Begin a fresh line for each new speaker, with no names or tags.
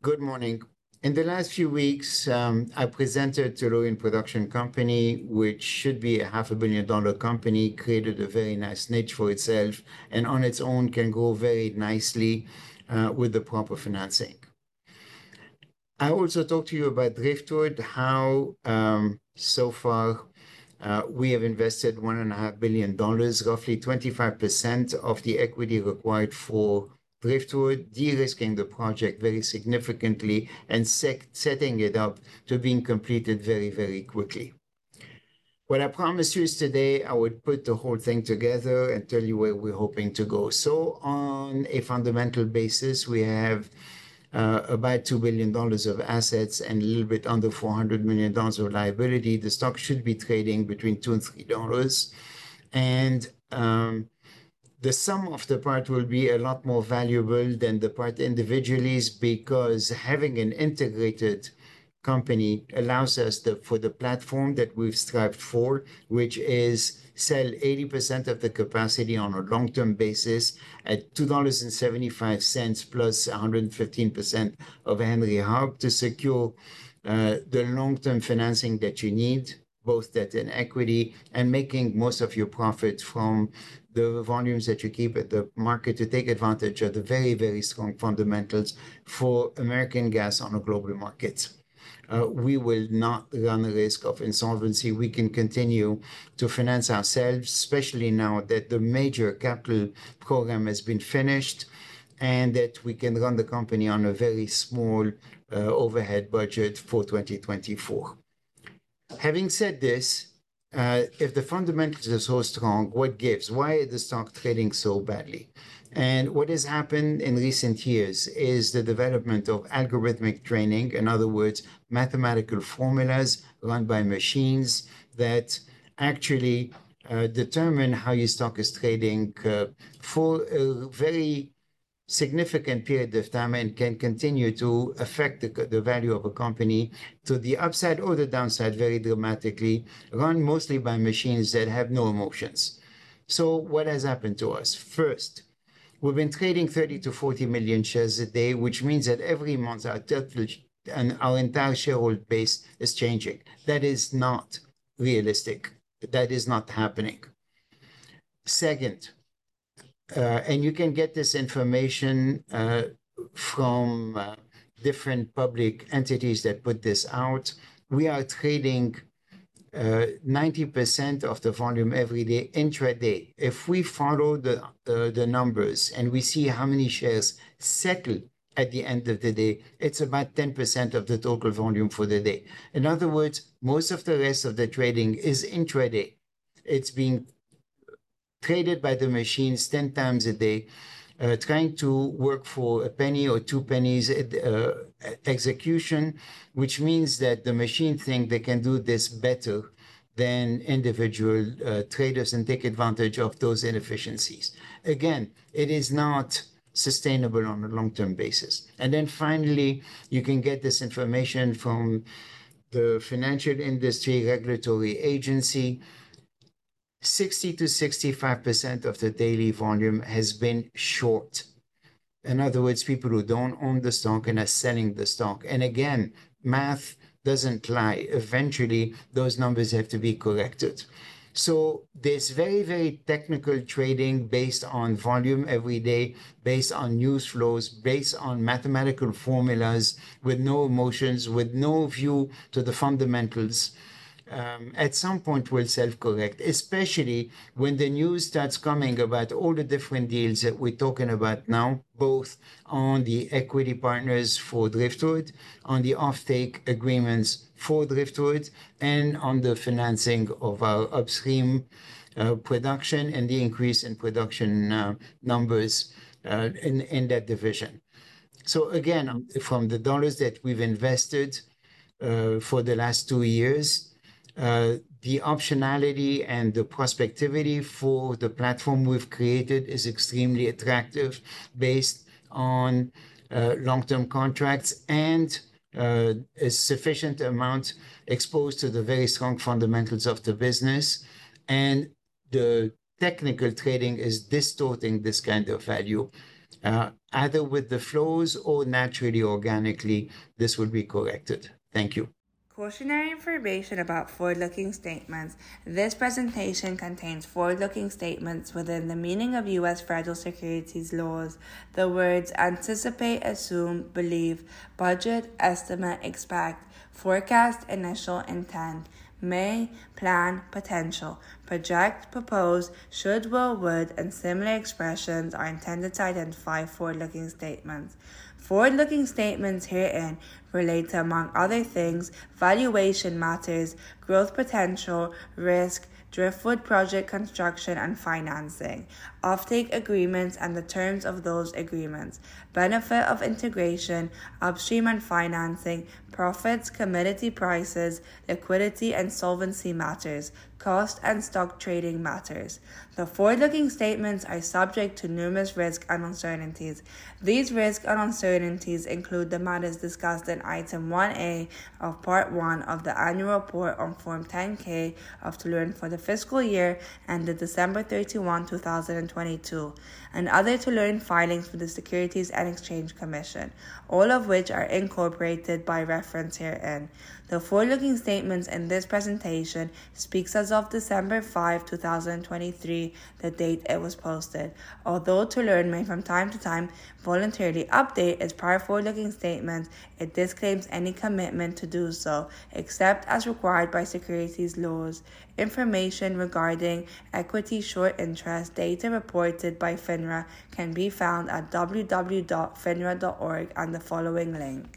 Good morning. In the last few weeks, um, I presented to Tellurian Production Company, which should be a $500 million company, created a very nice niche for itself, and on its own can grow very nicely uh, with the proper financing. I also talked to you about Driftwood, how um, so far uh, we have invested $1.5 billion, roughly 25% of the equity required for Driftwood, de-risking the project very significantly and setting it up to being completed very, very quickly. What I promised you is today I would put the whole thing together and tell you where we're hoping to go. So on a fundamental basis, we have uh, about $2 billion of assets and a little bit under $400 million of liability. The stock should be trading between 2 and $3. And um, the sum of the part will be a lot more valuable than the part individually is because having an integrated company allows us for the platform that we've strived for, which is sell 80% of the capacity on a long-term basis at $2.75 plus 115% of Henry Hub to secure uh, the long-term financing that you need, both debt and equity, and making most of your profit from the volumes that you keep at the market to take advantage of the very, very strong fundamentals for American gas on a global market. Uh, we will not run the risk of insolvency. We can continue to finance ourselves, especially now that the major capital program has been finished and that we can run the company on a very small uh, overhead budget for 2024. Having said this, uh, if the fundamentals are so strong, what gives? Why is the stock trading so badly? And what has happened in recent years is the development of algorithmic trading, in other words, mathematical formulas run by machines that actually uh, determine how your stock is trading uh, for a very significant period of time and can continue to affect the value of a company to the upside or the downside very dramatically, run mostly by machines that have no emotions. So what has happened to us? First, we've been trading 30 to 40 million shares a day, which means that every month our total and our entire shareholder base is changing. That is not realistic. That is not happening. Second, Uh, and you can get this information uh, from uh, different public entities that put this out, we are trading 90% of the volume every day intraday. If we follow the numbers and we see how many shares settle at the end of the day, it's about 10% of the total volume for the day. In other words, most of the rest of the trading is intraday. It's being traded by the machines 10 times a day, uh, trying to work for a penny or two pennies uh, uh, execution, which means that the machine thinks they can do this better than individual traders and take advantage of those inefficiencies. Again, it is not sustainable on a long-term basis. And then finally, you can get this information from the Financial Industry Regulatory Agency. 60%-65% of the daily volume has been short. In other words, people who don't own the stock and are selling the stock. And again, math doesn't lie. Eventually, those numbers have to be corrected. So there's very, very technical trading based on volume every day, based on news flows, based on mathematical formulas with no emotions, with no view to the fundamentals. Um, at some point, we'll self-correct, especially when the news starts coming about all the different deals that we're talking about now, both on the equity partners for Driftwood, on the offtake agreements for Driftwood, and on the financing of our upstream uh, production and the increase in production uh, numbers uh, in that division. So again, from the dollars that we've invested for the last two years, Uh, the optionality and the prospectivity for the platform we've created is extremely attractive based on uh, long-term contracts and uh, a sufficient amount exposed to the very strong fundamentals of the business. And the technical trading is distorting this kind of value. uh, either with the flows or naturally, organically, this will be corrected. Thank you.
Cautionary information about forward looking statements. This presentation contains forward looking statements within the meaning of U.S. federal securities laws. The words anticipate, assume, believe, budget, estimate, expect, forecast, initial, intent may, plan, potential, project, propose, should, will, would, and similar expressions are intended to identify forward looking statements. Forward looking statements herein relate to, among other things, valuation matters, growth potential, risk, driftwood project construction and financing, offtake agreements and the terms of those agreements, benefit of integration, upstream and financing, profits, commodity prices, liquidity and solvency matters, cost and stock trading matters. The forward looking statements are subject to numerous risks and uncertainties. These risks and uncertainties include the matters discussed in Item 1A of Part 1 of the Annual Report on Form 10K of Tellurian for the fiscal year ended December 31, 2022, and other Tellurian filings for the Securities and Exchange Commission, all of which are incorporated by reference herein. The forward-looking statements in this presentation speaks as of December 5, 2023, the date it was posted. Although Tellurian may from time to time voluntarily update its prior forward-looking statements, it disclaims any commitment to do so, except as required by securities laws. Information regarding equity short interest data reported by FINRA can be found at www.finra.org and the following link.